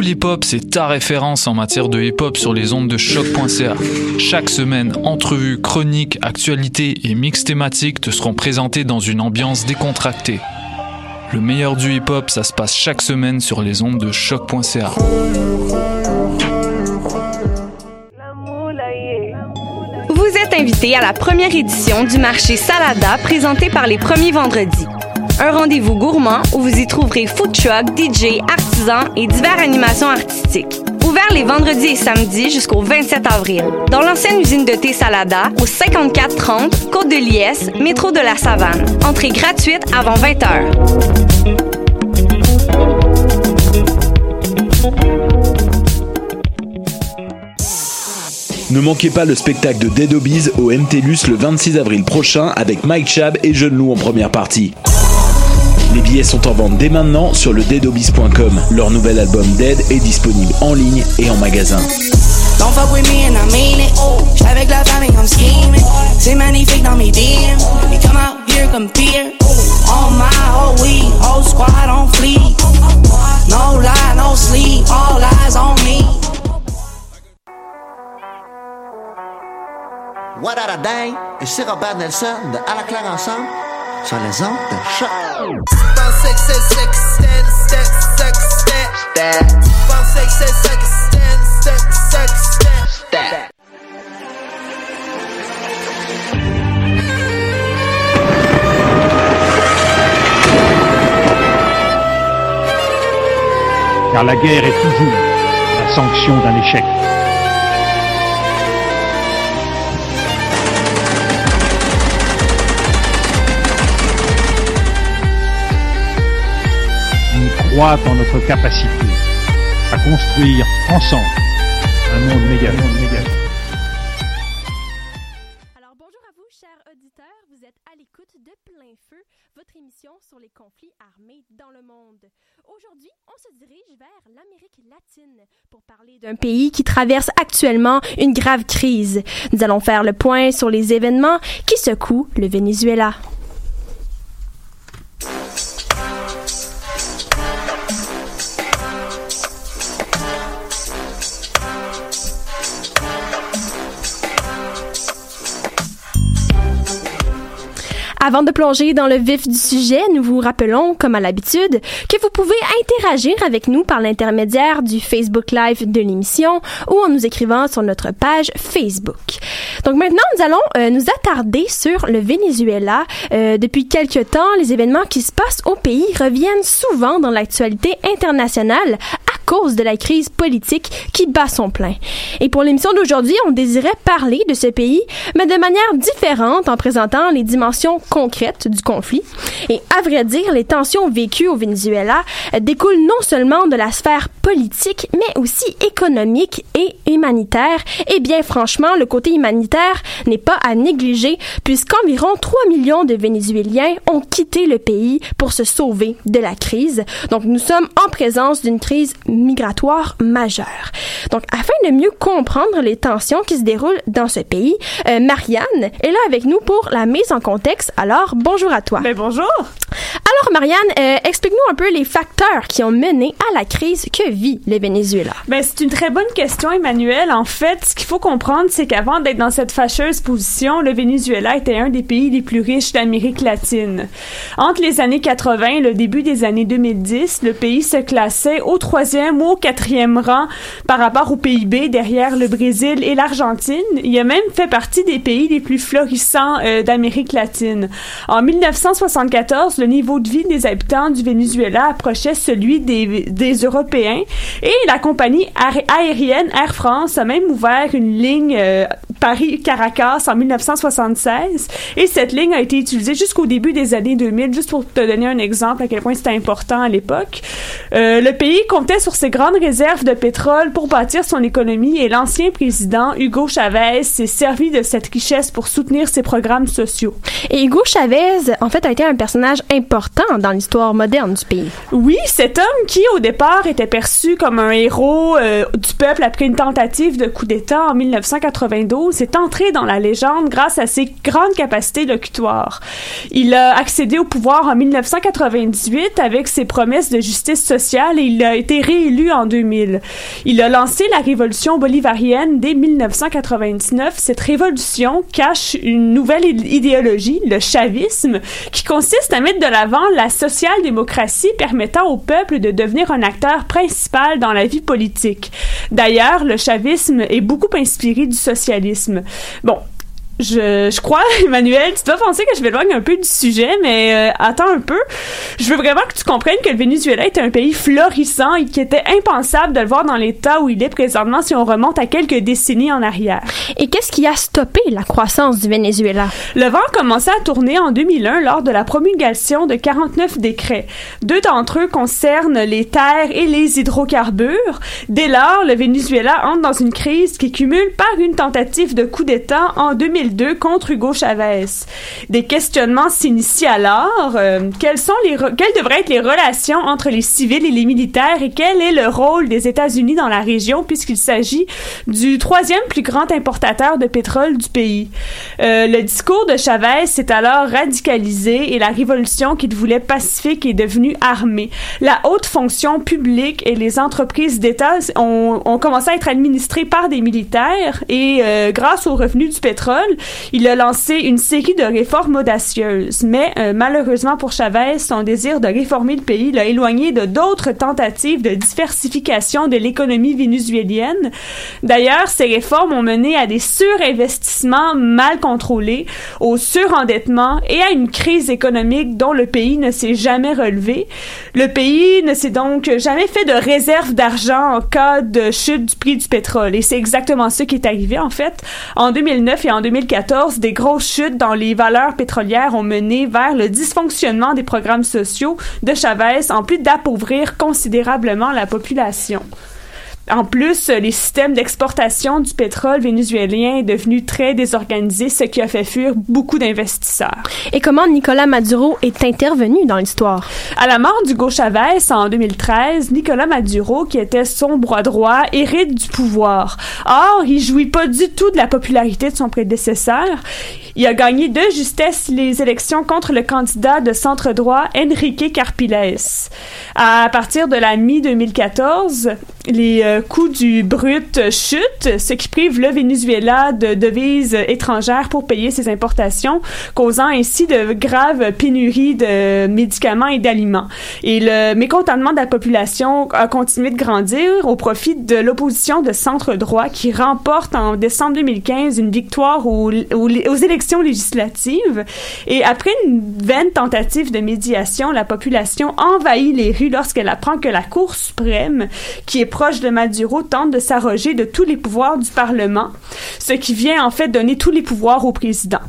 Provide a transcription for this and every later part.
Pool Hip Hop, c'est ta référence en matière de hip hop sur les ondes de choc.ca. Chaque semaine, entrevues, chroniques, actualités et mix thématiques te seront présentés dans une ambiance décontractée. Le meilleur du hip hop, ça se passe chaque semaine sur les ondes de choc.ca. Vous êtes invité à la première édition du marché Salada présenté par les premiers vendredis. Un rendez-vous gourmand où vous y trouverez food truck, DJ, artisans et diverses animations artistiques. Ouvert les vendredis et samedis jusqu'au 27 avril. Dans l'ancienne usine de thé Salada, au 5430 Côte de Liesse, métro de la Savane. Entrée gratuite avant 20 h. Ne manquez pas le spectacle de Dead Obies au MTLUS le 26 avril prochain avec Mike Chab et Jeune Loup en première partie. Les billets sont en vente dès maintenant sur le deadobis.com. Leur nouvel album Dead est disponible en ligne et en magasin. Don't fuck with me and I mean it. J'suis avec la famille comme scheming. C'est magnifique dans mes DM. Ils come out here comme pire. On my whole weed, whole squad on fleek. No lie, no sleep, all eyes on me. What a dang? Ici Robert Nelson de À la claire ensemble les car la guerre est toujours la sanction d'un échec. Croit en notre capacité à construire ensemble un monde méga, monde méga. Alors bonjour à vous, chers auditeurs. Vous êtes à l'écoute de Plein Feu, votre émission sur les conflits armés dans le monde. Aujourd'hui, on se dirige vers l'Amérique latine pour parler d'un pays qui traverse actuellement une grave crise. Nous allons faire le point sur les événements qui secouent le Venezuela. Avant de plonger dans le vif du sujet, nous vous rappelons, comme à l'habitude, que vous pouvez interagir avec nous par l'intermédiaire du Facebook Live de l'émission ou en nous écrivant sur notre page Facebook. Donc maintenant, nous allons euh, nous attarder sur le Venezuela. Euh, depuis quelques temps, les événements qui se passent au pays reviennent souvent dans l'actualité internationale à cause de la crise politique qui bat son plein. Et pour l'émission d'aujourd'hui, on désirait parler de ce pays, mais de manière différente en présentant les dimensions concrètes du conflit. Et à vrai dire, les tensions vécues au Venezuela découlent non seulement de la sphère politique, mais aussi économique et humanitaire. Et bien franchement, le côté humanitaire n'est pas à négliger puisqu'environ 3 millions de Vénézuéliens ont quitté le pays pour se sauver de la crise. Donc nous sommes en présence d'une crise migratoire majeure. Donc afin de mieux comprendre les tensions qui se déroulent dans ce pays, euh, Marianne est là avec nous pour la mise en contexte. Alors bonjour à toi. Ben bonjour. Alors Marianne, euh, explique-nous un peu les facteurs qui ont mené à la crise que vit le Venezuela. Ben c'est une très bonne question, Emmanuel. En fait, ce qu'il faut comprendre, c'est qu'avant d'être dans cette fâcheuse position, le Venezuela était un des pays les plus riches d'Amérique latine. Entre les années 80 et le début des années 2010, le pays se classait au troisième ou au quatrième rang par rapport au PIB derrière le Brésil et l'Argentine. Il a même fait partie des pays les plus florissants euh, d'Amérique latine. En 1974, le niveau de vie des habitants du Venezuela approchait celui des, Européens et la compagnie aérienne Air France a même ouvert une ligne euh, Paris-Caracas en 1976. Et cette ligne a été utilisée jusqu'au début des années 2000, juste pour te donner un exemple à quel point c'était important à l'époque. Euh, le pays comptait sur ses grandes réserves de pétrole pour bâtir son économie et l'ancien président Hugo Chavez s'est servi de cette richesse pour soutenir ses programmes sociaux. Chavez, en fait, a été un personnage important dans l'histoire moderne du pays. Oui, cet homme qui, au départ, était perçu comme un héros euh, du peuple après une tentative de coup d'État en 1992, est entré dans la légende grâce à ses grandes capacités locutoires. Il a accédé au pouvoir en 1998 avec ses promesses de justice sociale et il a été réélu en 2000. Il a lancé la révolution bolivarienne dès 1999. Cette révolution cache une nouvelle idéologie, le chavisme, qui consiste à mettre de l'avant la social-démocratie permettant au peuple de devenir un acteur principal dans la vie politique. D'ailleurs, le chavisme est beaucoup inspiré du socialisme. Bon, je, je crois, Emmanuel, tu dois penser que je m'éloigne un peu du sujet, mais euh, attends un peu. Je veux vraiment que tu comprennes que le Venezuela est un pays florissant et qu'il était impensable de le voir dans l'état où il est présentement si on remonte à quelques décennies en arrière. Et qu'est-ce qui a stoppé la croissance du Venezuela? Le vent a commencé à tourner en 2001 lors de la promulgation de 49 décrets. Deux d'entre eux concernent les terres et les hydrocarbures. Dès lors, le Venezuela entre dans une crise qui cumule par une tentative de coup d'État en 2000 contre Hugo Chavez. Des questionnements s'initient alors. Euh, quelles, sont les quelles devraient être les relations entre les civils et les militaires et quel est le rôle des États-Unis dans la région puisqu'il s'agit du troisième plus grand importateur de pétrole du pays? Euh, le discours de Chavez s'est alors radicalisé et la révolution qu'il voulait pacifique est devenue armée. La haute fonction publique et les entreprises d'État ont, ont, commencé à être administrées par des militaires et euh, grâce aux revenus du pétrole, il a lancé une série de réformes audacieuses, mais euh, malheureusement pour Chavez, son désir de réformer le pays l'a éloigné de d'autres tentatives de diversification de l'économie vénézuélienne. D'ailleurs, ces réformes ont mené à des surinvestissements mal contrôlés, au surendettement et à une crise économique dont le pays ne s'est jamais relevé. Le pays ne s'est donc jamais fait de réserve d'argent en cas de chute du prix du pétrole. Et c'est exactement ce qui est arrivé, en fait. En 2009 et en 2014, 2014, des grosses chutes dans les valeurs pétrolières ont mené vers le dysfonctionnement des programmes sociaux de Chavez, en plus d'appauvrir considérablement la population. En plus, les systèmes d'exportation du pétrole vénézuélien est devenu très désorganisé, ce qui a fait fuir beaucoup d'investisseurs. Et comment Nicolas Maduro est intervenu dans l'histoire? À la mort d'Hugo Chavez en 2013, Nicolas Maduro, qui était son bras droit, hérite du pouvoir. Or, il jouit pas du tout de la popularité de son prédécesseur. Il a gagné de justesse les élections contre le candidat de centre-droit Enrique Carpiles. À partir de la mi-2014, les euh, coûts du brut chutent, ce qui prive le Venezuela de devises étrangères pour payer ses importations, causant ainsi de graves pénuries de médicaments et d'aliments. Et le mécontentement de la population a continué de grandir au profit de l'opposition de centre-droit qui remporte en décembre 2015 une victoire aux, aux, aux élections législatives. Et après une vaine tentative de médiation, la population envahit les rues lorsqu'elle apprend que la Cour suprême, qui est proche de Maduro, tente de s'arroger de tous les pouvoirs du Parlement, ce qui vient en fait donner tous les pouvoirs au président.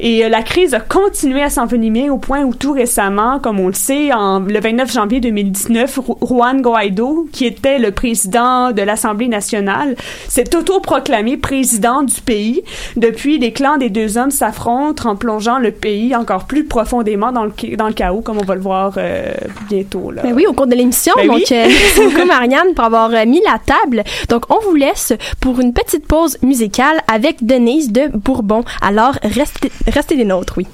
Et euh, la crise a continué à s'envenimer au point où tout récemment, comme on le sait, en, le 29 janvier 2019, Juan Guaido, qui était le président de l'Assemblée nationale, s'est autoproclamé président du pays. Depuis, les clans des deux hommes s'affrontent en plongeant le pays encore plus profondément dans le, dans le chaos, comme on va le voir euh, bientôt. Là. Ben oui, au cours de l'émission. Ben donc, oui. euh, beaucoup, Marianne, pour avoir euh, mis la table. Donc, on vous laisse pour une petite pause musicale avec Denise de Bourbon. Alors, restez, restez des nôtres, oui.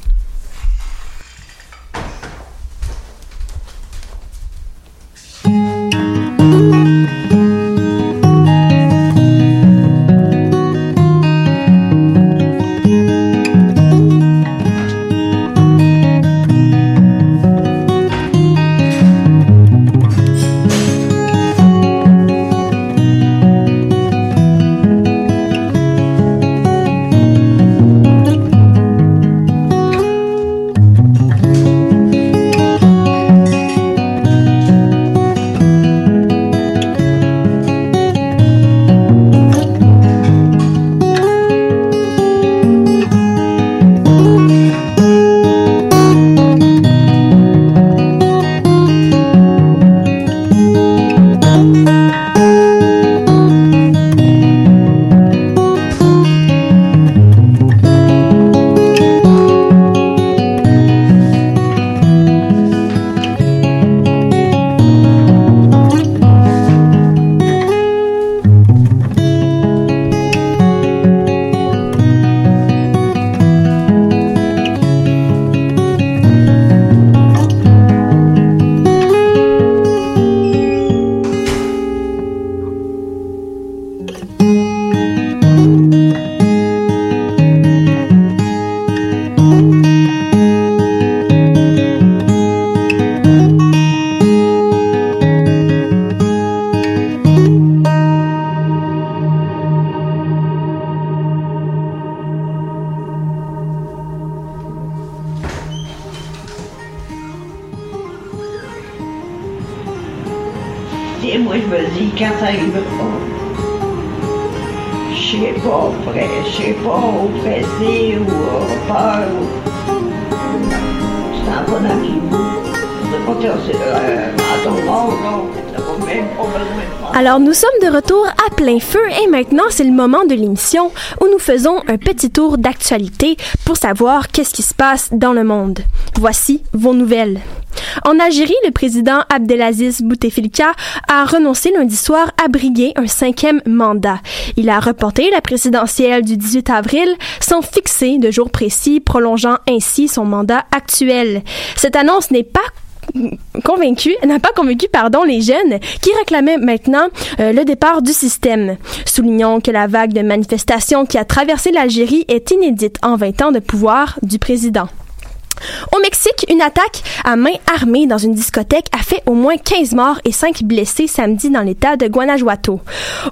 Moi, je me dis, quand ça arrivera, je serai pas je serai pas ou peur. Ou... Tu le euh. Alors nous sommes de retour à plein feu et maintenant c'est le moment de l'émission où nous faisons un petit tour d'actualité pour savoir qu'est-ce qui se passe dans le monde. Voici vos nouvelles. En Algérie, le président Abdelaziz Bouteflika a renoncé lundi soir à briguer un cinquième mandat. Il a reporté la présidentielle du 18 avril sans fixer de jour précis, prolongeant ainsi son mandat actuel. Cette annonce n'est pas n'a pas convaincu pardon les jeunes qui réclamaient maintenant euh, le départ du système. Soulignons que la vague de manifestations qui a traversé l'Algérie est inédite en 20 ans de pouvoir du président. Au Mexique, une attaque à main armée dans une discothèque a fait au moins 15 morts et 5 blessés samedi dans l'état de Guanajuato.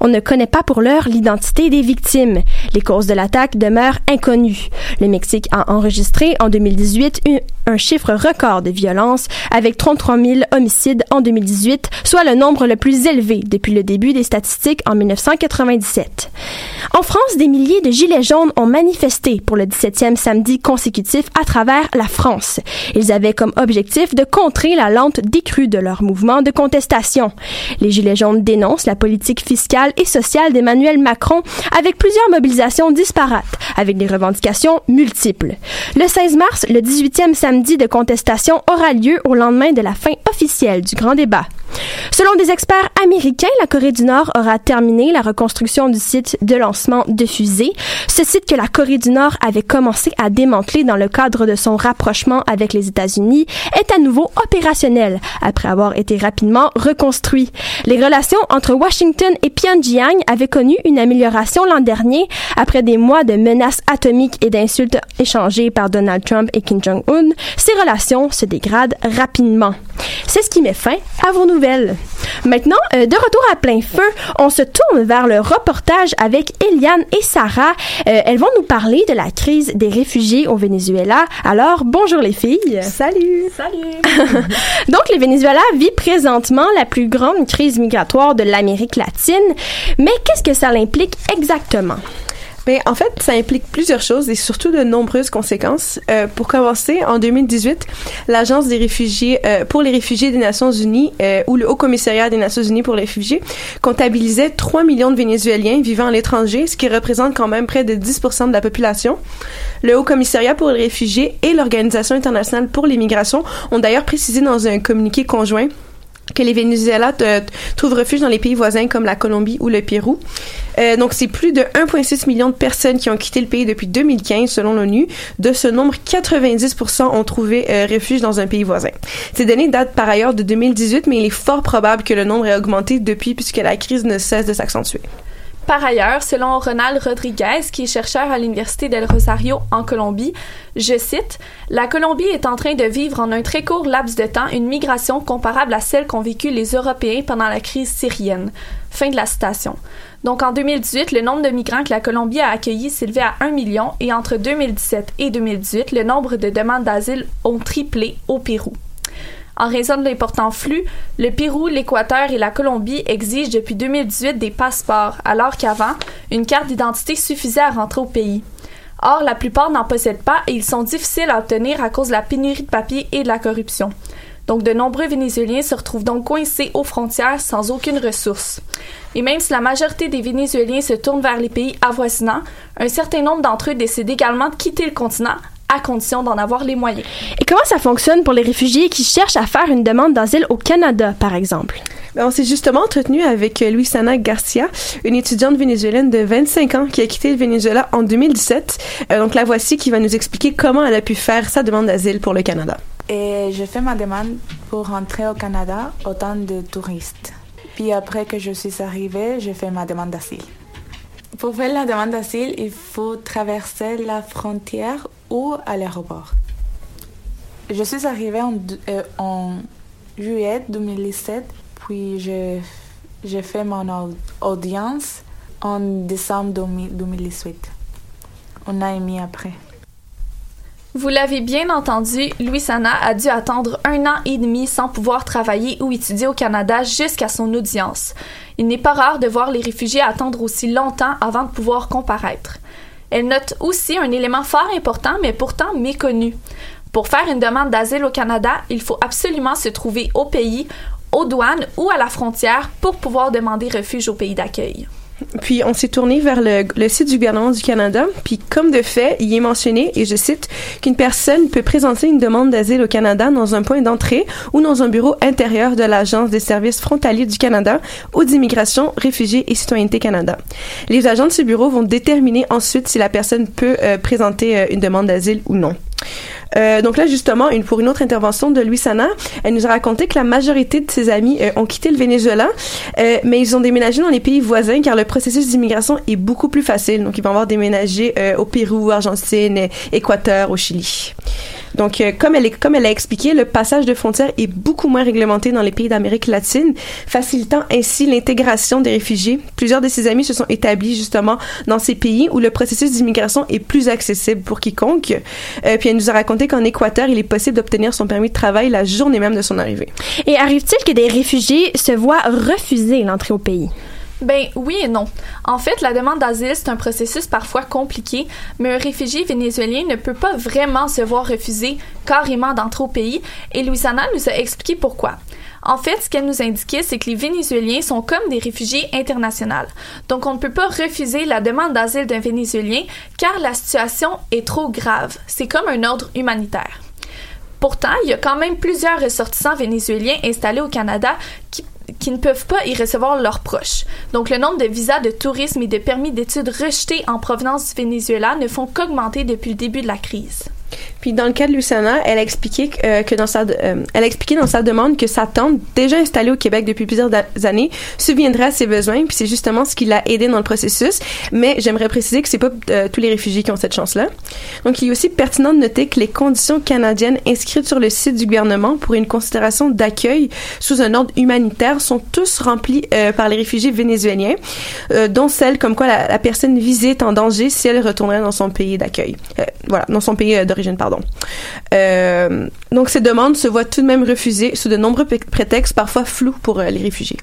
On ne connaît pas pour l'heure l'identité des victimes. Les causes de l'attaque demeurent inconnues. Le Mexique a enregistré en 2018 un, chiffre record de violence avec 33 000 homicides en 2018, soit le nombre le plus élevé depuis le début des statistiques en 1997. En France, des milliers de gilets jaunes ont manifesté pour le 17e samedi consécutif à travers la France. Ils avaient comme objectif de contrer la lente décrue de leur mouvement de contestation. Les Gilets jaunes dénoncent la politique fiscale et sociale d'Emmanuel Macron avec plusieurs mobilisations disparates, avec des revendications multiples. Le 16 mars, le 18e samedi de contestation aura lieu au lendemain de la fin officielle du grand débat. Selon des experts américains, la Corée du Nord aura terminé la reconstruction du site de lancement de fusées. Ce site que la Corée du Nord avait commencé à démanteler dans le cadre de son rapprochement avec les États-Unis est à nouveau opérationnel après avoir été rapidement reconstruit. Les relations entre Washington et Pyongyang avaient connu une amélioration l'an dernier après des mois de menaces atomiques et d'insultes échangées par Donald Trump et Kim Jong-un. Ces relations se dégradent rapidement. C'est ce qui met fin à vos nouvelles. Maintenant, euh, de retour à plein feu, on se tourne vers le reportage avec Eliane et Sarah. Euh, elles vont nous parler de la crise des réfugiés au Venezuela. Alors, bonjour les filles. Salut! Salut! Donc, le Venezuela vit présentement la plus grande crise migratoire de l'Amérique latine. Mais qu'est-ce que ça implique exactement? Mais en fait, ça implique plusieurs choses et surtout de nombreuses conséquences. Euh, pour commencer, en 2018, l'Agence des réfugiés euh, pour les réfugiés des Nations Unies euh, ou le Haut Commissariat des Nations Unies pour les réfugiés comptabilisait 3 millions de Vénézuéliens vivant à l'étranger, ce qui représente quand même près de 10% de la population. Le Haut Commissariat pour les réfugiés et l'Organisation internationale pour l'immigration ont d'ailleurs précisé dans un communiqué conjoint que les Vénézuéliens trouvent refuge dans les pays voisins comme la Colombie ou le Pérou. Euh, donc, c'est plus de 1,6 million de personnes qui ont quitté le pays depuis 2015, selon l'ONU. De ce nombre, 90% ont trouvé euh, refuge dans un pays voisin. Ces données datent par ailleurs de 2018, mais il est fort probable que le nombre ait augmenté depuis puisque la crise ne cesse de s'accentuer. Par ailleurs, selon Ronald Rodriguez, qui est chercheur à l'Université del Rosario en Colombie, je cite, La Colombie est en train de vivre en un très court laps de temps une migration comparable à celle qu'ont vécue les Européens pendant la crise syrienne. Fin de la citation. Donc en 2018, le nombre de migrants que la Colombie a accueillis s'élevait à 1 million et entre 2017 et 2018, le nombre de demandes d'asile ont triplé au Pérou. En raison de l'important flux, le Pérou, l'Équateur et la Colombie exigent depuis 2018 des passeports, alors qu'avant, une carte d'identité suffisait à rentrer au pays. Or, la plupart n'en possèdent pas et ils sont difficiles à obtenir à cause de la pénurie de papier et de la corruption. Donc, de nombreux Vénézuéliens se retrouvent donc coincés aux frontières sans aucune ressource. Et même si la majorité des Vénézuéliens se tournent vers les pays avoisinants, un certain nombre d'entre eux décident également de quitter le continent à condition d'en avoir les moyens. Et comment ça fonctionne pour les réfugiés qui cherchent à faire une demande d'asile au Canada, par exemple? Ben, on s'est justement entretenu avec euh, Luisana Garcia, une étudiante vénézuélienne de 25 ans qui a quitté le Venezuela en 2017. Euh, donc la voici qui va nous expliquer comment elle a pu faire sa demande d'asile pour le Canada. Et je fais ma demande pour rentrer au Canada autant de touristes. Puis après que je suis arrivée, je fais ma demande d'asile. Pour faire la demande d'asile, il faut traverser la frontière ou à l'aéroport. Je suis arrivée en, euh, juillet 2017, puis j'ai fait mon audience en décembre 2018. On a mis après. Vous l'avez bien entendu, Louis-Sana a dû attendre un an et demi sans pouvoir travailler ou étudier au Canada jusqu'à son audience. Il n'est pas rare de voir les réfugiés attendre aussi longtemps avant de pouvoir comparaître. Elle note aussi un élément fort important mais pourtant méconnu. Pour faire une demande d'asile au Canada, il faut absolument se trouver au pays, aux douanes ou à la frontière pour pouvoir demander refuge au pays d'accueil. Puis on s'est tourné vers le, site du gouvernement du Canada, puis comme de fait, il est mentionné, et je cite, qu'une personne peut présenter une demande d'asile au Canada dans un point d'entrée ou dans un bureau intérieur de l'Agence des services frontaliers du Canada ou d'immigration, réfugiés et citoyenneté Canada. Les agents de ce bureau vont déterminer ensuite si la personne peut euh, présenter euh, une demande d'asile ou non. Euh, donc là, justement, une, pour une autre intervention de Luisana, elle nous a raconté que la majorité de ses amis euh, ont quitté le Venezuela, euh, mais ils ont déménagé dans les pays voisins car le processus d'immigration est beaucoup plus facile. Donc, ils vont avoir déménagé au Pérou, Argentine, Équateur, au Chili. Donc, euh, comme, elle est, comme elle a expliqué, le passage de frontières est beaucoup moins réglementé dans les pays d'Amérique latine, facilitant ainsi l'intégration des réfugiés. Plusieurs de ses amis se sont établis justement dans ces pays où le processus d'immigration est plus accessible pour quiconque. Euh, puis elle nous a raconté qu'en Équateur, il est possible d'obtenir son permis de travail la journée même de son arrivée. Et arrive-t-il que des réfugiés se voient refuser l'entrée au pays? Ben oui et non. En fait, la demande d'asile, c'est un processus parfois compliqué, mais un réfugié vénézuélien ne peut pas vraiment se voir refuser carrément d'entrer au pays, et Louisana nous a expliqué pourquoi. En fait, ce qu'elle nous indiquait, c'est que les Vénézuéliens sont comme des réfugiés internationaux. Donc, on ne peut pas refuser la demande d'asile d'un Vénézuélien car la situation est trop grave. C'est comme un ordre humanitaire. Pourtant, il y a quand même plusieurs ressortissants vénézuéliens installés au Canada qui qui ne peuvent pas y recevoir leurs proches. Donc le nombre de visas de tourisme et de permis d'études rejetés en provenance du Venezuela ne font qu'augmenter depuis le début de la crise. Puis dans le cas de Luciana, elle a expliqué euh, que dans sa euh, elle a expliqué dans sa demande que sa tante, déjà installée au Québec depuis plusieurs années, subviendrait à ses besoins. Puis c'est justement ce qui l'a aidé dans le processus. Mais j'aimerais préciser que c'est pas euh, tous les réfugiés qui ont cette chance-là. Donc il est aussi pertinent de noter que les conditions canadiennes inscrites sur le site du gouvernement pour une considération d'accueil sous un ordre humanitaire sont tous remplies par les réfugiés vénézuéliens, dont celle comme quoi la, personne visée est en danger si elle retournerait dans son pays d'accueil. voilà, dans son pays Euh, donc ces demandes se voient tout de même refusées sous de nombreux prétextes parfois flous pour euh, les réfugiés.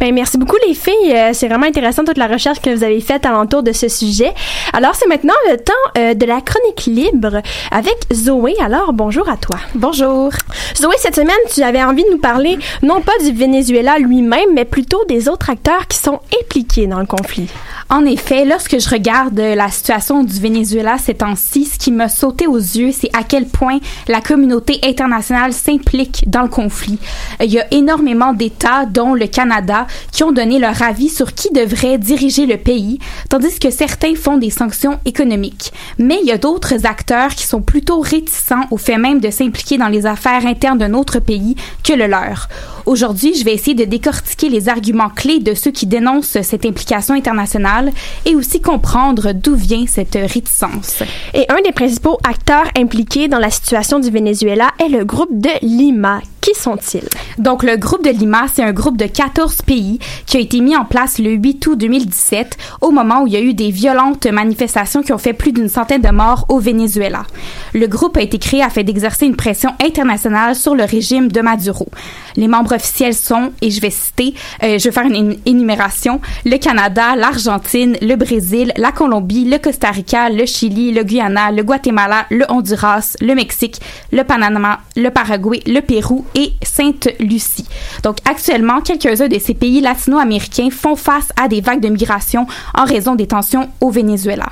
Ben, merci beaucoup les filles. Euh, c'est vraiment intéressant toute la recherche que vous avez faite alentour de ce sujet. Alors c'est maintenant le temps euh, de la chronique libre avec Zoé. Alors bonjour à toi. Bonjour. Zoé, cette semaine tu avais envie de nous parler non pas du Venezuela lui-même, mais plutôt des autres acteurs qui sont impliqués dans le conflit. En effet, lorsque je regarde la situation du Venezuela ces temps-ci, ce qui m'a sauté aux yeux, c'est à quel point la communauté internationale s'implique dans le conflit. Il y a énormément d'États, dont le Canada, qui ont donné leur avis sur qui devrait diriger le pays, tandis que certains font des sanctions économiques. Mais il y a d'autres acteurs qui sont plutôt réticents au fait même de s'impliquer dans les affaires internes d'un autre pays que le leur. Aujourd'hui, je vais essayer de décortiquer les arguments clés de ceux qui dénoncent cette implication internationale et aussi comprendre d'où vient cette réticence. Et un des principaux acteurs impliqués dans la situation du Venezuela est le groupe de Lima. Qui sont-ils? Donc, le groupe de Lima, c'est un groupe de 14 pays qui a été mis en place le 8 août 2017, au moment où il y a eu des violentes manifestations qui ont fait plus d'une centaine de morts au Venezuela. Le groupe a été créé afin d'exercer une pression internationale sur le régime de Maduro. Les membres officiels sont, et je vais citer, euh, je vais faire une énumération, le Canada, l'Argentine, le Brésil, la Colombie, le Costa Rica, le Chili, le Guyana, le Guatemala, le Honduras, le Mexique, le Panama, le Paraguay, le Pérou et Sainte-Lucie. Donc actuellement, quelques-uns de ces pays latino-américains font face à des vagues de migration en raison des tensions au Venezuela.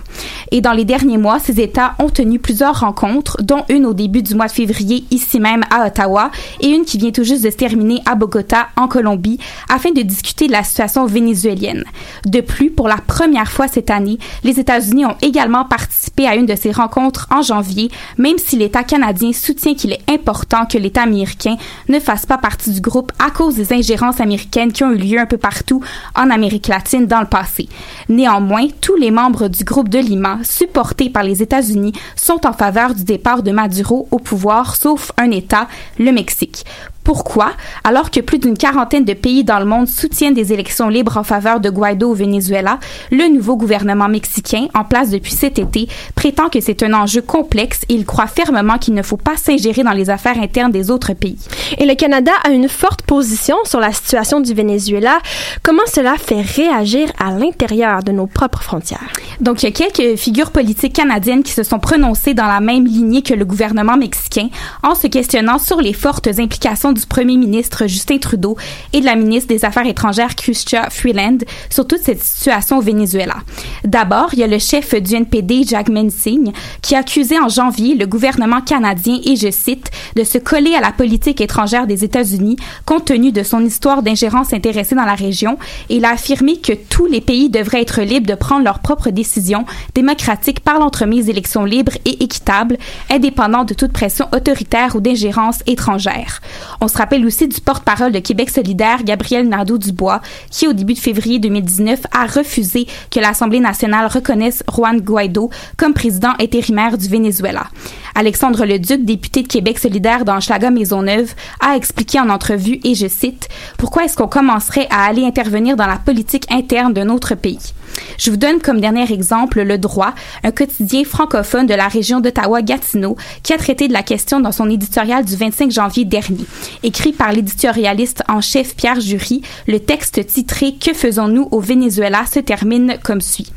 Et dans les derniers mois, ces États ont tenu plusieurs rencontres, dont une au début du mois de février ici même à Ottawa et une qui vient tout juste de se terminer à Bogota, en Colombie, afin de discuter de la situation vénézuélienne. De plus, pour la première fois cette année, les États-Unis ont également participé à une de ces rencontres en janvier, même si l'État canadien soutient qu'il est important que l'État américain ne fasse pas partie du groupe à cause des ingérences américaines qui ont eu lieu un peu partout en Amérique latine dans le passé. Néanmoins, tous les membres du groupe de Lima, supportés par les États-Unis, sont en faveur du départ de Maduro au pouvoir, sauf un État, le Mexique. Pourquoi? Alors que plus d'une quarantaine de pays dans le monde soutiennent des élections libres en faveur de Guaido au Venezuela, le nouveau gouvernement mexicain, en place depuis cet été, prétend que c'est un enjeu complexe et il croit fermement qu'il ne faut pas s'ingérer dans les affaires internes des autres pays. Et le Canada a une forte position sur la situation du Venezuela. Comment cela fait réagir à l'intérieur de nos propres frontières? Donc, il y a quelques figures politiques canadiennes qui se sont prononcées dans la même lignée que le gouvernement mexicain en se questionnant sur les fortes implications du premier ministre Justin Trudeau et de la ministre des Affaires étrangères Chrystia Freeland sur toute cette situation au Venezuela. D'abord, il y a le chef du NPD, Jack Singh, qui a accusé en janvier le gouvernement canadien, et je cite, de se coller à la politique étrangère des États-Unis compte tenu de son histoire d'ingérence intéressée dans la région et il a affirmé que tous les pays devraient être libres de prendre leurs propres décisions démocratiques par l'entremise d'élections libres et équitables, indépendantes de toute pression autoritaire ou d'ingérence étrangère. On se rappelle aussi du porte-parole de Québec solidaire, Gabriel Nadeau-Dubois, qui au début de février 2019 a refusé que l'Assemblée nationale reconnaisse Juan Guaido comme président intérimaire du Venezuela. Alexandre Leduc, député de Québec solidaire dans Schlager-Maisonneuve, a expliqué en entrevue, et je cite, Pourquoi est-ce qu'on commencerait à aller intervenir dans la politique interne d'un autre pays? Je vous donne comme dernier exemple Le Droit, un quotidien francophone de la région d'Ottawa-Gatineau qui a traité de la question dans son éditorial du 25 janvier dernier. Écrit par l'éditorialiste en chef Pierre Jury, le texte titré Que faisons-nous au Venezuela se termine comme suit.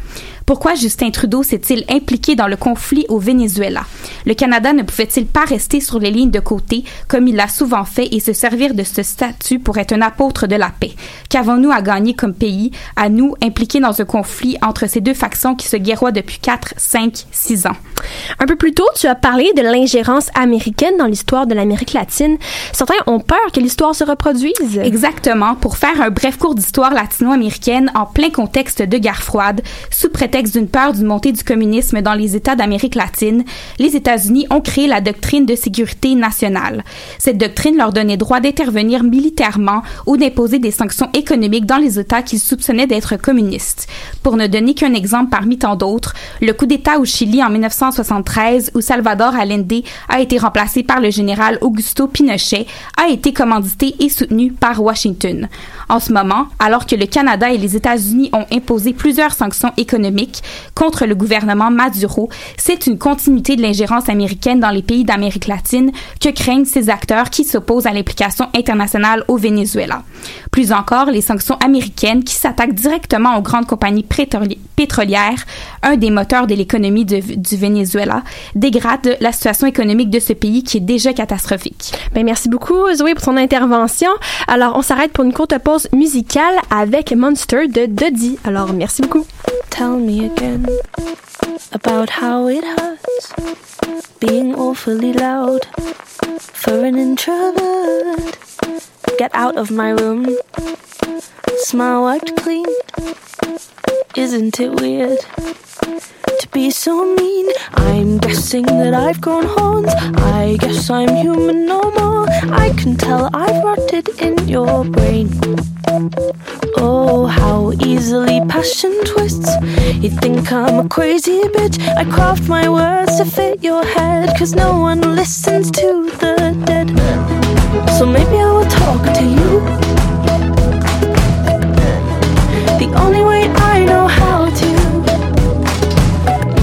Pourquoi Justin Trudeau s'est-il impliqué dans le conflit au Venezuela? Le Canada ne pouvait-il pas rester sur les lignes de côté, comme il l'a souvent fait, et se servir de ce statut pour être un apôtre de la paix? Qu'avons-nous à gagner comme pays, à nous, impliqués dans un conflit entre ces deux factions qui se guerroient depuis 4, 5, 6 ans? Un peu plus tôt, tu as parlé de l'ingérence américaine dans l'histoire de l'Amérique latine. Certains ont peur que l'histoire se reproduise. Exactement. Pour faire un bref cours d'histoire latino-américaine en plein contexte de guerre froide, sous prétexte d'une peur d'une montée du communisme dans les États d'Amérique latine, les États-Unis ont créé la doctrine de sécurité nationale. Cette doctrine leur donnait droit d'intervenir militairement ou d'imposer des sanctions économiques dans les États qu'ils soupçonnaient d'être communistes. Pour ne donner qu'un exemple parmi tant d'autres, le coup d'État au Chili en 1973, où Salvador Allende a été remplacé par le général Augusto Pinochet, a été commandité et soutenu par Washington. En ce moment, alors que le Canada et les États-Unis ont imposé plusieurs sanctions économiques contre le gouvernement Maduro, c'est une continuité de l'ingérence américaine dans les pays d'Amérique latine que craignent ces acteurs qui s'opposent à l'implication internationale au Venezuela? Plus encore, les sanctions américaines qui s'attaquent directement aux grandes compagnies pétrolières, un des moteurs de l'économie du Venezuela, dégradent la situation économique de ce pays qui est déjà catastrophique. Ben, merci beaucoup, Zoé, pour ton intervention. Alors, on s'arrête pour une courte pause musicale avec Monster de Dodie. Alors, merci beaucoup. Tell me again about how it hurts being awfully loud for an introvert. Get out of my room. Smile wiped clean. Isn't it weird to be so mean? I'm guessing that I've grown horns. I guess I'm human no more. I can tell I've rotted in your brain. Oh, how easily passion twists. You think I'm a crazy bitch. I craft my words to fit your head. Cause no one listens to the dead. So maybe I will talk to you. The only way I know how to.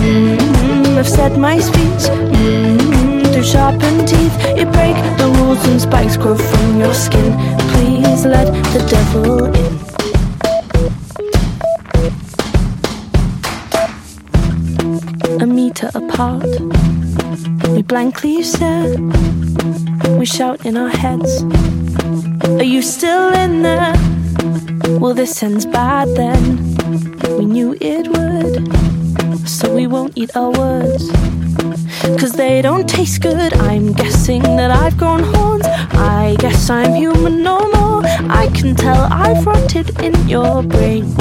Mm-hmm, I've said my speech. Mm-hmm, through sharpened teeth, you break the rules and spikes grow from your skin. Please let the devil in. A meter apart, we blankly stare. We shout in our heads. Are you still in there? Well, this ends bad then. We knew it would, so we won't eat our words. Cause they don't taste good. I'm guessing that I've grown horns. I guess I'm human no more. I can tell I've rotted in your brain.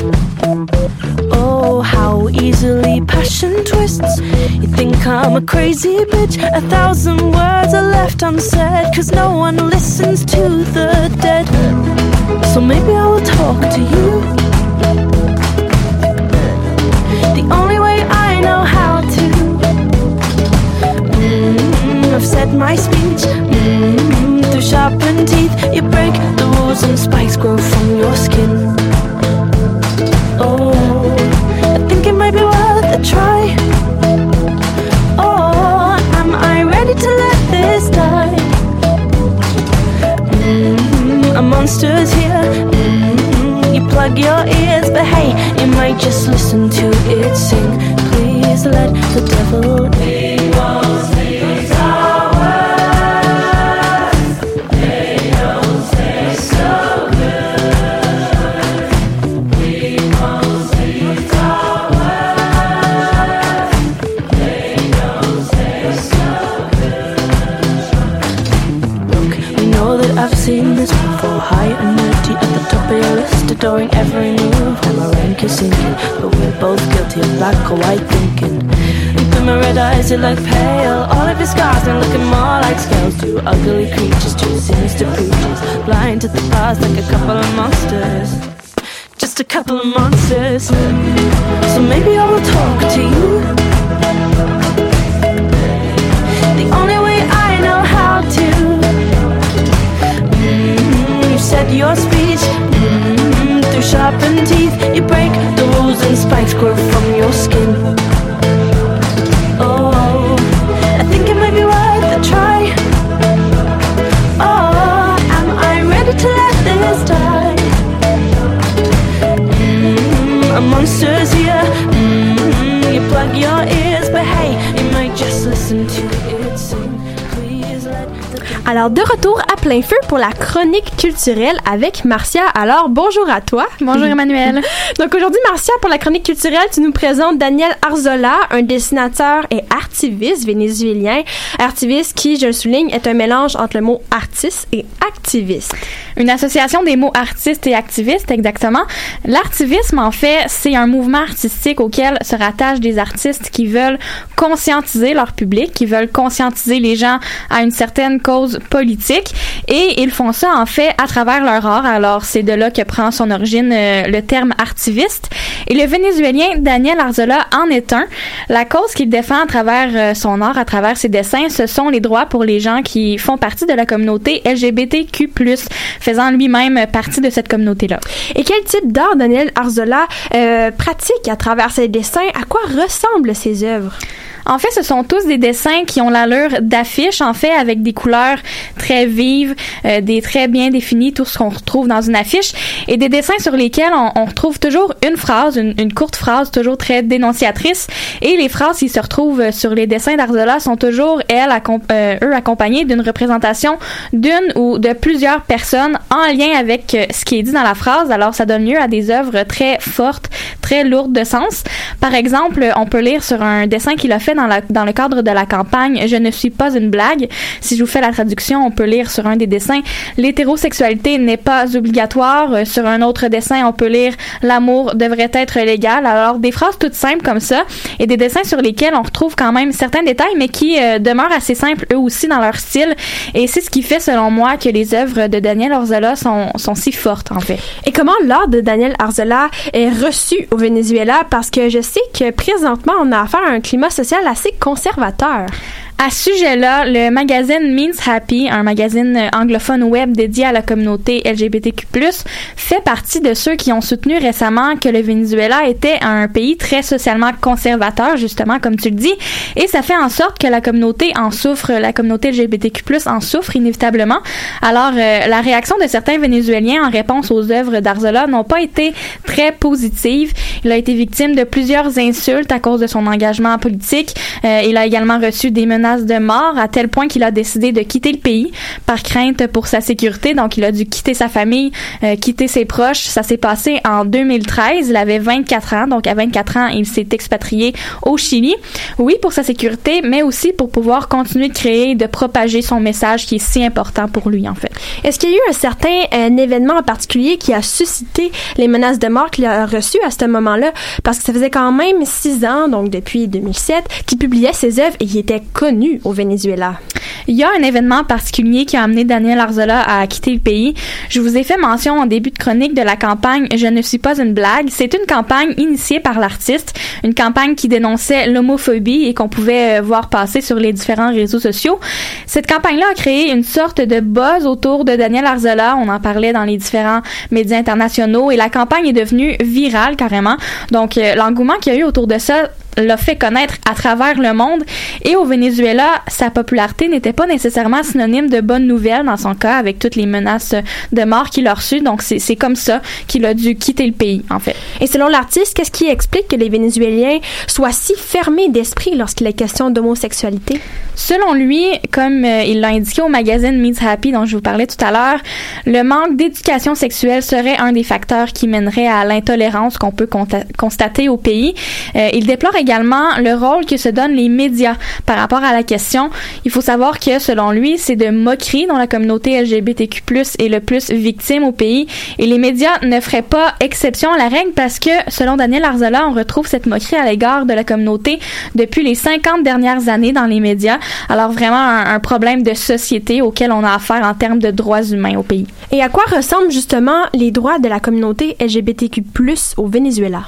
Oh, how easily passion twists. You think I'm a crazy bitch? A thousand words are left unsaid. Cause no one listens to the dead. So maybe I will talk to you. The only way I know how to. Mm, I've said my speech. Mm, through through sharpened teeth. You break rules and spikes grow from your skin. Oh, I think it might be worth a try. Oh, am I ready to let this die? Mm, a monster's here. Mm, you plug your ears, but hey, you might just listen to it sing. Please let the devil in. Adoring every move. And my rank is sinking, but we're both guilty of black or white thinking. Deep in my red eyes, you look pale. All of your scars are looking more like scales. Two ugly creatures, two sinister preachers. Blind to the past like a couple of monsters. Just a couple of monsters. So maybe I will talk to you. The only way I know how to. Mm, you said your speech mm, through sharpened teeth. You break the rules and spikes grow from your skin. Oh, I think it might be worth a try. Oh, am I ready to let this die? Mm, a monster's here. Mm, you plug your ears, but hey, you might just listen to it sing. Alors, de retour plein feu pour la chronique culturelle avec Marcia. Alors, bonjour à toi. Bonjour, Emmanuel. Donc, aujourd'hui, Marcia, pour la chronique culturelle, tu nous présentes Daniel Arzola, un dessinateur et artiviste vénézuélien. Artiviste qui, je le souligne, est un mélange entre le mot artiste et activiste. Une association des mots artistes et activistes, exactement. L'artivisme, en fait, c'est un mouvement artistique auquel se rattachent des artistes qui veulent conscientiser leur public, qui veulent conscientiser les gens à une certaine cause politique. Et ils font ça, en fait, à travers leur art. Alors, c'est de là que prend son origine euh, le terme artiviste. Et le Vénézuélien Daniel Arzola en est un. La cause qu'il défend à travers euh, son art, à travers ses dessins, ce sont les droits pour les gens qui font partie de la communauté LGBTQ+, faisant lui-même partie de cette communauté-là. Et quel type d'art Daniel Arzola euh, pratique à travers ses dessins? À quoi ressemblent ses œuvres? En fait, ce sont tous des dessins qui ont l'allure d'affiches, en fait, avec des couleurs très vives, euh, des traits bien définis, tout ce qu'on retrouve dans une affiche, et des dessins sur lesquels on, on retrouve toujours une phrase, une, une, courte phrase, toujours très dénonciatrice, et les phrases qui se retrouvent sur les dessins d'Arzola sont toujours, elles, euh, eux, accompagnées d'une représentation d'une ou de plusieurs personnes en lien avec euh, ce qui est dit dans la phrase, alors ça donne lieu à des œuvres très fortes, très lourdes de sens. Par exemple, on peut lire sur un dessin qu'il a fait dans, le cadre de la campagne Je ne suis pas une blague. Si je vous fais la traduction, on peut lire sur un des dessins L'hétérosexualité n'est pas obligatoire. Euh, Sur un autre dessin, on peut lire L'amour devrait être légal. Alors, des phrases toutes simples comme ça et des dessins sur lesquels on retrouve quand même certains détails, mais qui euh, demeurent assez simples eux aussi dans leur style. Et c'est ce qui fait, selon moi, que les œuvres de Daniel Arzola sont, sont si fortes, en fait. Et comment l'art de Daniel Arzola est reçu au Venezuela? Parce que je sais que présentement, on a affaire à un climat social assez conservateur. À ce sujet-là, le magazine Means Happy, un magazine anglophone web dédié à la communauté LGBTQ+, fait partie de ceux qui ont soutenu récemment que le Venezuela était un pays très socialement conservateur, justement, comme tu le dis, et ça fait en sorte que la communauté en souffre, la communauté LGBTQ+, en souffre inévitablement. Alors, euh, la réaction de certains Vénézuéliens en réponse aux œuvres d'Arzola n'ont pas été très positives. Il a été victime de plusieurs insultes à cause de son engagement politique. Euh, il a également reçu des menaces de mort à tel point qu'il a décidé de quitter le pays par crainte pour sa sécurité. Donc, il a dû quitter sa famille, euh, quitter ses proches. Ça s'est passé en 2013. Il avait 24 ans. Donc, à 24 ans, il s'est expatrié au Chili. Oui, pour sa sécurité, mais aussi pour pouvoir continuer de créer de propager son message qui est si important pour lui, en fait. Est-ce qu'il y a eu un certain un événement en particulier qui a suscité les menaces de mort qu'il a reçues à ce moment événement-là parce que ça faisait quand même six ans, donc depuis 2007, qu'il publiait ses œuvres et il était connu au Venezuela? Il y a un événement particulier qui a amené Daniel Arzola à quitter le pays. Je vous ai fait mention en début de chronique de la campagne Je ne suis pas une blague. C'est une campagne initiée par l'artiste, une campagne qui dénonçait l'homophobie et qu'on pouvait euh, voir passer sur les différents réseaux sociaux. Cette campagne-là a créé une sorte de buzz autour de Daniel Arzola. On en parlait dans les différents médias internationaux et la campagne est devenue virale carrément. Donc euh, l'engouement qu'il y a eu autour de ça l'a fait connaître à travers le monde. Et au Venezuela, sa popularité n'était pas nécessairement synonyme de bonnes nouvelles dans son cas, avec toutes les menaces de mort qu'il a reçues. Donc, c'est comme ça qu'il a dû quitter le pays, en fait. Et selon l'artiste, qu'est-ce qui explique que les Vénézuéliens soient si fermés d'esprit lorsqu'il est question d'homosexualité? Selon lui, comme euh, il l'a indiqué au magazine Meets Happy dont je vous parlais tout à l'heure, le manque d'éducation sexuelle serait un des facteurs qui mènerait à l'intolérance qu'on peut constater au pays. Euh, il déplore également le rôle que se donnent les médias par rapport à la question. Il faut savoir que, selon lui, c'est de moquerie dont la communauté LGBTQ+, est le plus victime au pays et les médias ne feraient pas exception à la règle parce que, selon Daniel Arzola, on retrouve cette moquerie à l'égard de la communauté depuis les 50 dernières années dans les médias. Alors vraiment un, un problème de société auquel on a affaire en termes de droits humains au pays. Et à quoi ressemblent justement les droits de la communauté LGBTQ+, au Venezuela?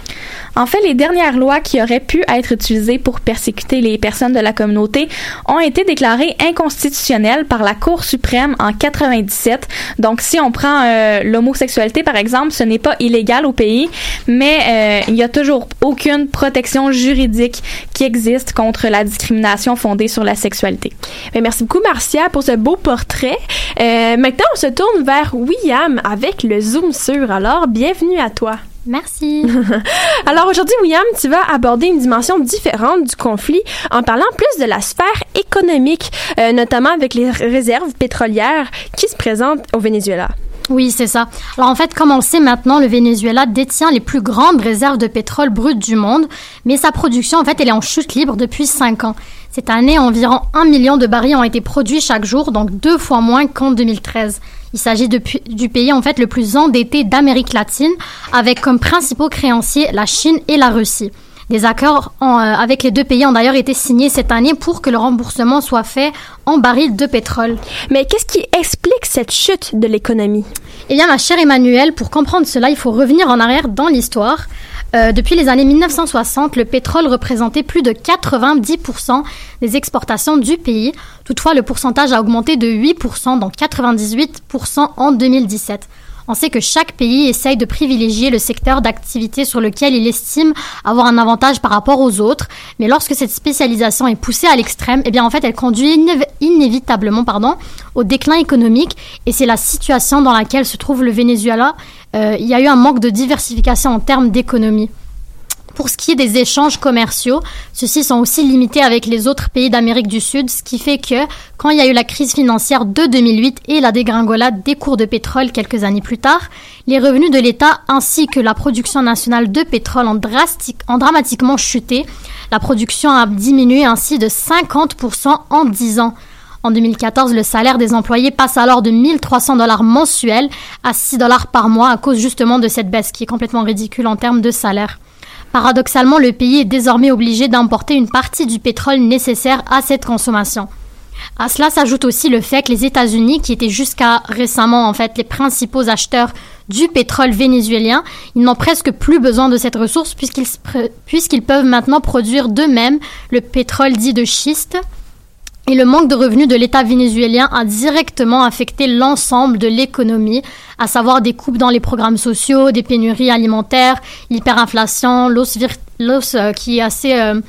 En fait, les dernières lois qui auraient pu être utilisées pour persécuter les personnes de la communauté ont été déclarées inconstitutionnelles par la Cour suprême en 97. Donc, si on prend euh, l'homosexualité, par exemple, ce n'est pas illégal au pays, mais euh, il n'y a toujours aucune protection juridique qui existe contre la discrimination fondée sur la sexualité. Mais merci beaucoup, Marcia, pour ce beau portrait. Euh, maintenant, on se tourne vers William avec le Zoom sur. Alors, bienvenue à toi. Merci. Alors aujourd'hui, William, tu vas aborder une dimension différente du conflit en parlant plus de la sphère économique, euh, notamment avec les réserves pétrolières qui se présentent au Venezuela. Oui, c'est ça. Alors en fait, comme on le sait maintenant, le Venezuela détient les plus grandes réserves de pétrole brut du monde, mais sa production, en fait, elle est en chute libre depuis 5 ans. Cette année, environ 1 million de barils ont été produits chaque jour, donc deux fois moins qu'en 2013. Il s'agit du pays en fait le plus endetté d'Amérique latine, avec comme principaux créanciers la Chine et la Russie. Des accords euh, avec les deux pays ont d'ailleurs été signés cette année pour que le remboursement soit fait en barils de pétrole. Mais qu'est-ce qui explique cette chute de l'économie? Eh bien, ma chère Emmanuelle, pour comprendre cela, il faut revenir en arrière dans l'histoire. Euh, depuis les années 1960, le pétrole représentait plus de 90% des exportations du pays. Toutefois, le pourcentage a augmenté de 8%, donc 98% en 2017. On sait que chaque pays essaye de privilégier le secteur d'activité sur lequel il estime avoir un avantage par rapport aux autres, mais lorsque cette spécialisation est poussée à l'extrême, eh bien en fait elle conduit inévitablement pardon, au déclin économique et c'est la situation dans laquelle se trouve le Venezuela. Euh, il y a eu un manque de diversification en termes d'économie. Pour ce qui est des échanges commerciaux, ceux-ci sont aussi limités avec les autres pays d'Amérique du Sud, ce qui fait que quand il y a eu la crise financière de 2008 et la dégringolade des cours de pétrole quelques années plus tard, les revenus de l'État ainsi que la production nationale de pétrole ont, dramatiquement chuté. La production a diminué ainsi de 50% en 10 ans. En 2014, le salaire des employés passe alors de 1300 dollars mensuels à 6 dollars par mois à cause justement de cette baisse qui est complètement ridicule en termes de salaire. Paradoxalement, le pays est désormais obligé d'importer une partie du pétrole nécessaire à cette consommation. À cela s'ajoute aussi le fait que les États-Unis, qui étaient jusqu'à récemment en fait les principaux acheteurs du pétrole vénézuélien, ils n'ont presque plus besoin de cette ressource puisqu'ils peuvent maintenant produire d'eux-mêmes le pétrole dit de schiste et le manque de revenus de l'État vénézuélien a directement affecté l'ensemble de l'économie, à savoir des coupes dans les programmes sociaux, des pénuries alimentaires, l'hyperinflation, l'os euh, qui est assez euh,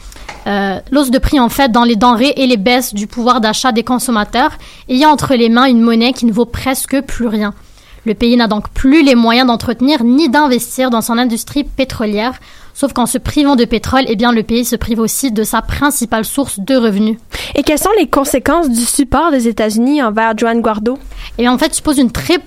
euh, l'os de prix en fait dans les denrées et les baisses du pouvoir d'achat des consommateurs, ayant entre les mains une monnaie qui ne vaut presque plus rien. Le pays n'a donc plus les moyens d'entretenir ni d'investir dans son industrie pétrolière, Sauf qu'en se privant de pétrole, eh bien, le pays se prive aussi de sa principale source de revenus. Et quelles sont les conséquences du support des États-Unis envers Juan Guardo? Eh bien, en fait, tu poses une très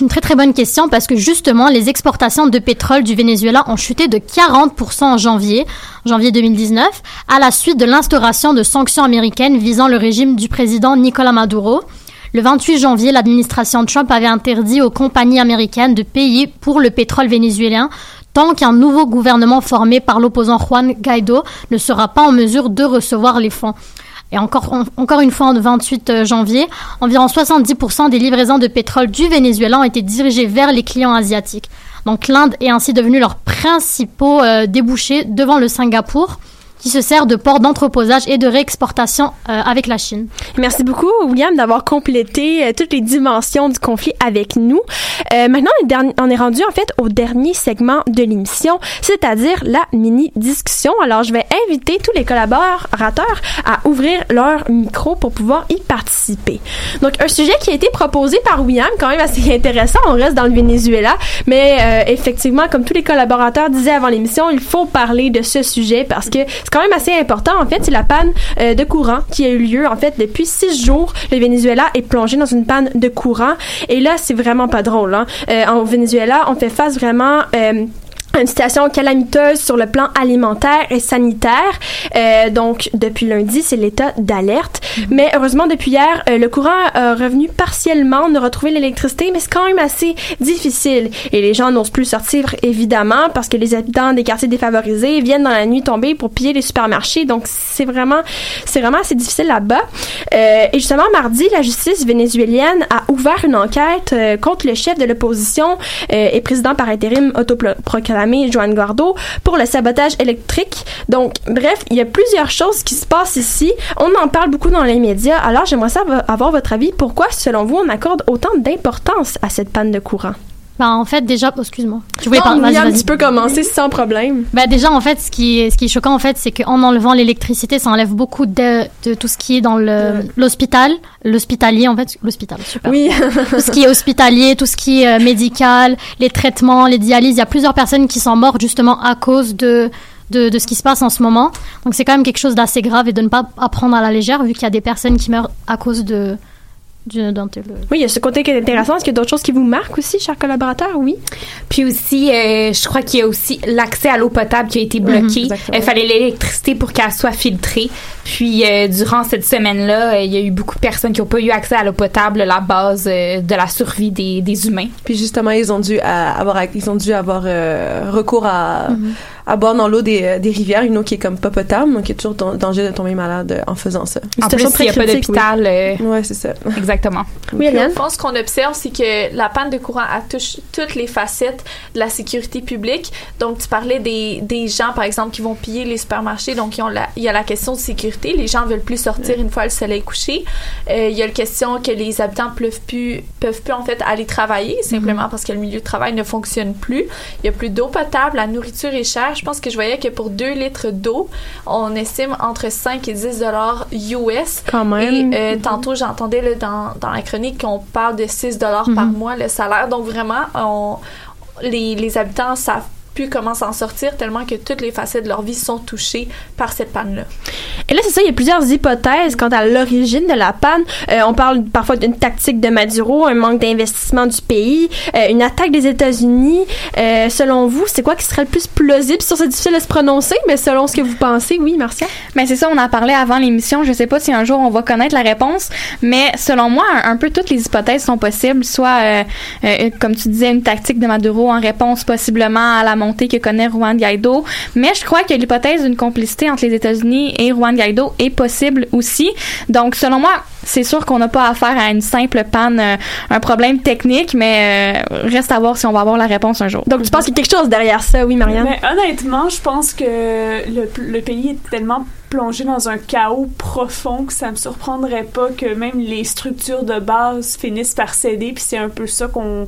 une très très bonne question parce que justement les exportations de pétrole du Venezuela ont chuté de 40% en janvier, janvier 2019, à la suite de l'instauration de sanctions américaines visant le régime du président Nicolas Maduro. Le 28 janvier, l'administration Trump avait interdit aux compagnies américaines de payer pour le pétrole vénézuélien, tant qu'un nouveau gouvernement formé par l'opposant Juan Guaido ne sera pas en mesure de recevoir les fonds. Et encore, en- une fois, le 28 janvier, environ 70% des livraisons de pétrole du Venezuela ont été dirigées vers les clients asiatiques. Donc l'Inde est ainsi devenue leur principaux euh, débouchés devant le Singapour, qui se sert de port d'entreposage et de réexportation euh, avec la Chine. Merci beaucoup, William, d'avoir complété euh, toutes les dimensions du conflit avec nous. Euh, maintenant, on est, rendu en fait au dernier segment de l'émission, c'est-à-dire la mini-discussion. Alors, je vais inviter tous les collaborateurs à ouvrir leur micro pour pouvoir y participer. Donc, un sujet qui a été proposé par William, quand même assez intéressant. On reste dans le Venezuela, mais euh, effectivement, comme tous les collaborateurs disaient avant l'émission, il faut parler de ce sujet parce que c'est quand même assez important. En fait, c'est la panne euh, de courant qui a eu lieu. En fait, depuis six jours, le Venezuela est plongé dans une panne de courant. Et là, c'est vraiment pas drôle. Hein. Euh, en Venezuela, on fait face vraiment... euh, une situation calamiteuse sur le plan alimentaire et sanitaire. Euh, donc, depuis lundi, c'est l'état d'alerte. Mais heureusement, depuis hier, euh, le courant est revenu partiellement. On a retrouvé l'électricité, mais c'est quand même assez difficile. Et les gens n'osent plus sortir, évidemment, parce que les habitants des quartiers défavorisés viennent dans la nuit tomber pour piller les supermarchés. Donc, c'est vraiment, c'est vraiment assez difficile là-bas. Euh, et justement, mardi, la justice vénézuélienne a ouvert une enquête euh, contre le chef de l'opposition euh, et président par intérim autoproclamé Juan Guaido pour le sabotage électrique. Donc, bref, il y a plusieurs choses qui se passent ici. On en parle beaucoup dans les médias. Alors, j'aimerais savoir avoir votre avis. Pourquoi, selon vous, on accorde autant d'importance à cette panne de courant? Ben, en fait, déjà, oh, excuse-moi. Tu voulais parler, vas-y. tu peux commencer sans problème. Ben déjà, en fait, ce qui est, ce qui est choquant, en fait, c'est qu'en enlevant l'électricité, ça enlève beaucoup de, de tout ce qui est dans le l'hôpital, l'hospitalier, en fait, l'hôpital, super. Oui. tout ce qui est hospitalier, tout ce qui est euh, médical, les traitements, les dialyses. Il y a plusieurs personnes qui sont mortes justement à cause de de, de ce qui se passe en ce moment. Donc c'est quand même quelque chose d'assez grave et de ne pas apprendre à la légère vu qu'il y a des personnes qui meurent à cause de d'une Oui, il y a ce côté qui est intéressant. Est-ce qu'il y a d'autres choses qui vous marquent aussi, chers collaborateurs? Oui. Puis aussi, euh, je crois qu'il y a aussi l'accès à l'eau potable qui a été Mhm, bloqué. exactement. Il fallait l'électricité pour qu'elle soit filtrée. Puis euh, durant cette semaine-là, euh, il y a eu beaucoup de personnes qui n'ont pas eu accès à l'eau potable, la base euh, de la survie des, des humains. Puis justement, ils ont dû avoir, ils ont dû avoir euh, recours à, Mhm. À boire dans l'eau des, euh, des rivières, une eau qui est comme pas potable, donc il y a toujours dan- danger de tomber malade euh, en faisant ça. En plus, il n'y a pas d'hôpital. euh, Ouais, c'est ça. Exactement. Puis, au fond, ce qu'on observe, c'est que la panne de courant elle touche toutes les facettes de la sécurité publique. Donc, tu parlais des, des gens, par exemple, qui vont piller les supermarchés. Donc, ils ont la- il y a la question de sécurité. Les gens veulent plus sortir une fois le soleil couché. Euh, il y a la question que les habitants peuvent plus, peuvent plus, en fait, aller travailler, simplement parce que le milieu de travail ne fonctionne plus. Il y a plus d'eau potable, la nourriture est chère. Je pense que je voyais que pour 2 litres d'eau, on estime entre 5 et 10 dollars US. Quand même. Et euh, tantôt, j'entendais dans, dans la chronique qu'on parle de 6 dollars par Mhm. mois le salaire. Donc vraiment, on, les, les habitants savent plus comment s'en sortir tellement que toutes les facettes de leur vie sont touchées par cette panne-là. Et là, c'est ça, il y a plusieurs hypothèses quant à l'origine de la panne. Euh, on parle parfois d'une tactique de Maduro, un manque d'investissement du pays, euh, une attaque des États-Unis. Euh, selon vous, c'est quoi qui serait le plus plausible? Sur c'est difficile de se prononcer, mais selon ce que vous pensez, oui, Marcia? Mais c'est ça, on en parlait avant l'émission. Je sais pas si un jour on va connaître la réponse, mais selon moi, un, un peu toutes les hypothèses sont possibles. Soit, euh, euh, comme tu disais, une tactique de Maduro en réponse possiblement à la montée que connaît Juan Guaido. Mais je crois que l'hypothèse d'une complicité entre les États-Unis et Juan Guaido est possible aussi. Donc, selon moi, c'est sûr qu'on n'a pas affaire à une simple panne, euh, un problème technique, mais euh, reste à voir si on va avoir la réponse un jour. Donc, tu penses qu'il y a quelque chose derrière ça, oui, Marianne? Mais honnêtement, je pense que le, le pays est tellement plongé dans un chaos profond que ça me surprendrait pas que même les structures de base finissent par céder puis c'est un peu ça qu'on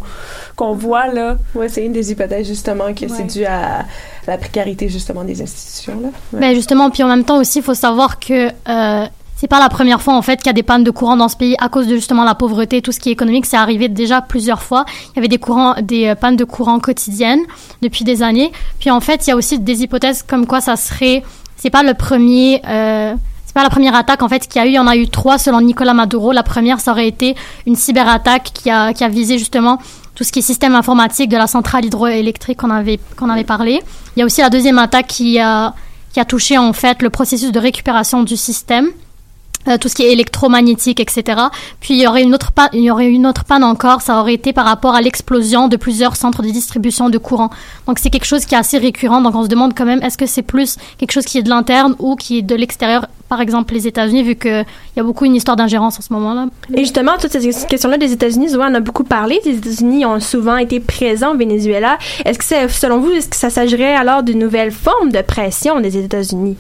qu'on voit là. Ouais, c'est une des hypothèses justement que Ouais. c'est dû à la précarité justement des institutions là. Ouais. Ben justement, puis en même temps aussi, il faut savoir que euh, c'est pas la première fois en fait qu'il y a des pannes de courant dans ce pays à cause de justement la pauvreté, tout ce qui est économique. C'est arrivé déjà plusieurs fois. Il y avait des courants, des euh, pannes de courant quotidiennes depuis des années. Puis en fait, il y a aussi des hypothèses comme quoi ça serait, c'est pas le premier. Euh, c'est pas la première attaque en fait qu'il y a eu. Il y en a eu trois selon Nicolas Maduro. La première, ça aurait été une cyberattaque qui a, qui a visé justement tout ce qui est système informatique de la centrale hydroélectrique qu'on avait, qu'on avait parlé. Il y a aussi la deuxième attaque qui a, qui a touché en fait le processus de récupération du système. Euh, tout ce qui est électromagnétique, etc. Puis il y aurait une autre panne, il y aurait une autre panne encore, ça aurait été par rapport à l'explosion de plusieurs centres de distribution de courant. Donc c'est quelque chose qui est assez récurrent. Donc on se demande quand même, est-ce que c'est plus quelque chose qui est de l'interne ou qui est de l'extérieur, par exemple les États-Unis, vu qu'il y a beaucoup une histoire d'ingérence en ce moment-là. Et justement, toute cette question-là des États-Unis, Zoé en a beaucoup parlé. Les États-Unis ont souvent été présents au Venezuela. Est-ce que c'est, selon vous, est-ce que ça s'agirait alors d'une nouvelle forme de pression des États-Unis?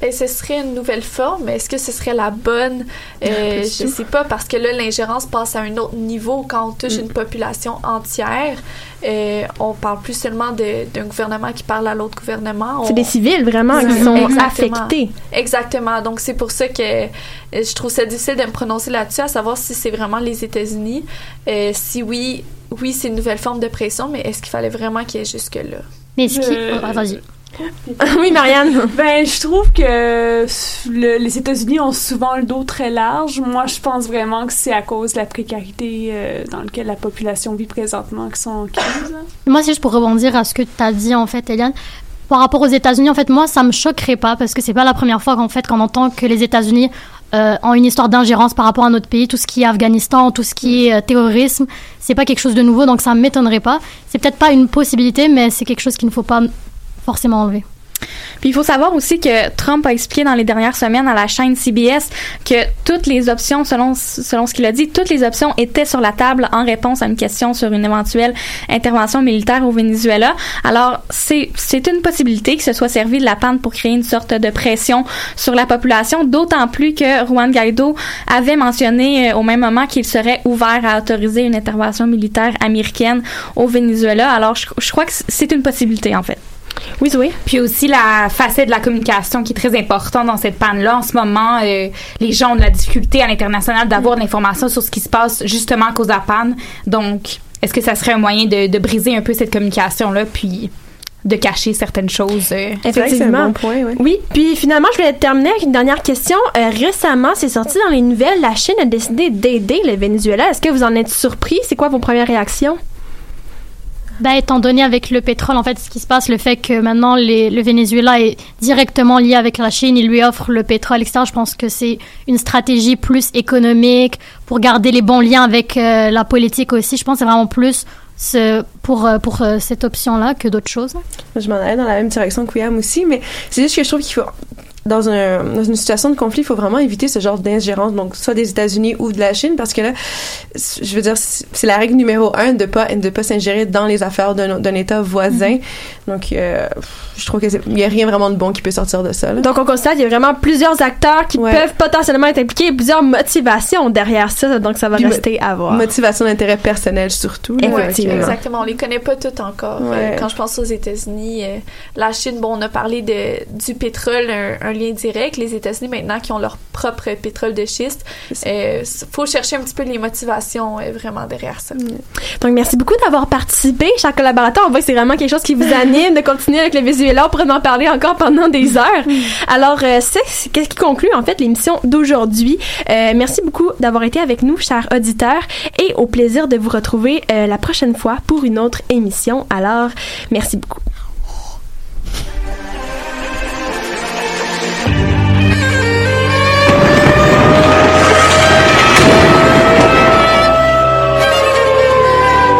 Ben, ce serait une nouvelle forme, est-ce que ce serait la bonne? Euh, je sais pas, parce que là, l'ingérence passe à un autre niveau quand on touche une population entière. Euh, on parle plus seulement d'un gouvernement qui parle à l'autre gouvernement. C'est des civils vraiment qui sont Exactement. affectés. Exactement. Donc, c'est pour ça que euh, je trouve ça difficile de me prononcer là-dessus, à savoir si c'est vraiment les États-Unis. Euh, si oui, oui, c'est une nouvelle forme de pression, mais est-ce qu'il fallait vraiment qu'il y ait jusque-là? Mais est-ce qu'il- Euh, Ah, vas-y. oui, Marianne. Ben, je trouve que le- les États-Unis ont souvent le dos très large. Moi, je pense vraiment que c'est à cause de la précarité euh, dans laquelle la population vit présentement qui sont en crise. Moi, c'est juste pour rebondir à ce que tu as dit, en fait, Eliane. Par rapport aux États-Unis, en fait, moi, ça me choquerait pas parce que c'est pas la première fois qu'en fait, qu'on entend que les États-Unis euh, ont une histoire d'ingérence par rapport à notre pays, tout ce qui est Afghanistan, tout ce qui est euh, terrorisme, c'est pas quelque chose de nouveau, donc ça m'étonnerait pas. C'est peut-être pas une possibilité, mais c'est quelque chose qu'il ne faut pas forcément enlever. Puis il faut savoir aussi que Trump a expliqué dans les dernières semaines à la chaîne CBS que toutes les options, selon, selon ce qu'il a dit, toutes les options étaient sur la table en réponse à une question sur une éventuelle intervention militaire au Venezuela. Alors, c'est, une possibilité que ce soit servi de la panne pour créer une sorte de pression sur la population, d'autant plus que Juan Guaido avait mentionné euh, au même moment qu'il serait ouvert à autoriser une intervention militaire américaine au Venezuela. Alors, je, je crois que c'est une possibilité, en fait. Oui, Zoé. Puis aussi la facette de la communication qui est très importante dans cette panne-là. En ce moment, euh, les gens ont de la difficulté à l'international d'avoir de l'information sur ce qui se passe justement à cause de la panne. Donc, est-ce que ça serait un moyen de, de briser un peu cette communication-là, puis de cacher certaines choses? euh? Effectivement? Oui, puis finalement, je voulais terminer avec une dernière question. Euh, récemment, c'est sorti dans les nouvelles, la Chine a décidé d'aider le Venezuela. Est-ce que vous en êtes surpris? C'est quoi vos premières réactions? Ben, étant donné avec le pétrole, en fait, ce qui se passe, le fait que maintenant le Venezuela est directement lié avec la Chine, il lui offre le pétrole, etc. Je pense que c'est une stratégie plus économique pour garder les bons liens avec euh, la politique aussi. Je pense que c'est vraiment plus ce- pour, euh, pour euh, cette option-là que d'autres choses. Je m'en allais dans la même direction que William aussi, mais c'est juste que je trouve qu'il faut dans, un, dans une situation de conflit, il faut vraiment éviter ce genre d'ingérence, donc soit des États-Unis ou de la Chine, parce que là, je veux dire, c'est la règle numéro un de pas de pas s'ingérer dans les affaires d'un État voisin. Donc, euh, je trouve que c'est- il y a rien vraiment de bon qui peut sortir de ça. là. Donc, on constate qu'il y a vraiment plusieurs acteurs qui Ouais. peuvent potentiellement être impliqués et plusieurs motivations derrière ça. Donc, ça va Puis rester à voir. Motivation d'intérêt personnel surtout. là. Ouais, euh, exactement. On les connaît pas toutes encore. Ouais. Euh, quand je pense aux États-Unis, euh, la Chine, bon, on a parlé de, du pétrole, un, un lien direct. Les États-Unis, maintenant, qui ont leur propre pétrole de schiste, euh, faut chercher un petit peu les motivations euh, vraiment derrière ça. Donc, merci beaucoup d'avoir participé, chers collaborateurs. On voit que c'est vraiment quelque chose qui vous anime de continuer avec le Venezuela. On pourrait en parler encore pendant des heures. Alors, euh, c'est qu'est-ce qui conclut, en fait, l'émission d'aujourd'hui. Merci beaucoup d'avoir été avec nous, chers auditeurs, et au plaisir de vous retrouver la prochaine fois pour une autre émission. Alors, merci beaucoup.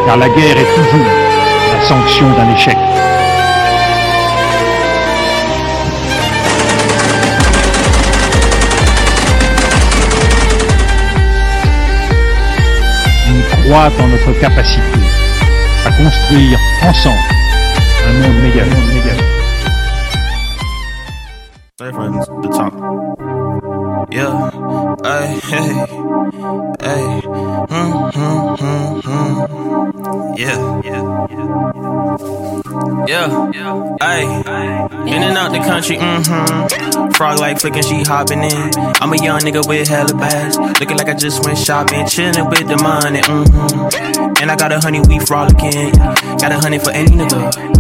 Car la guerre est toujours la sanction d'un échec. On croit en notre capacité à construire ensemble un monde. Un monde hey, yeah, yeah, yeah, yeah, hey, in and out the country, mm-hmm. Frog like flicking, she hopping in. I'm a young nigga with hella bags, looking like I just went shopping, chilling with the money, mm-hmm. And I got a honey, we frolicking. Got a honey for any nigga.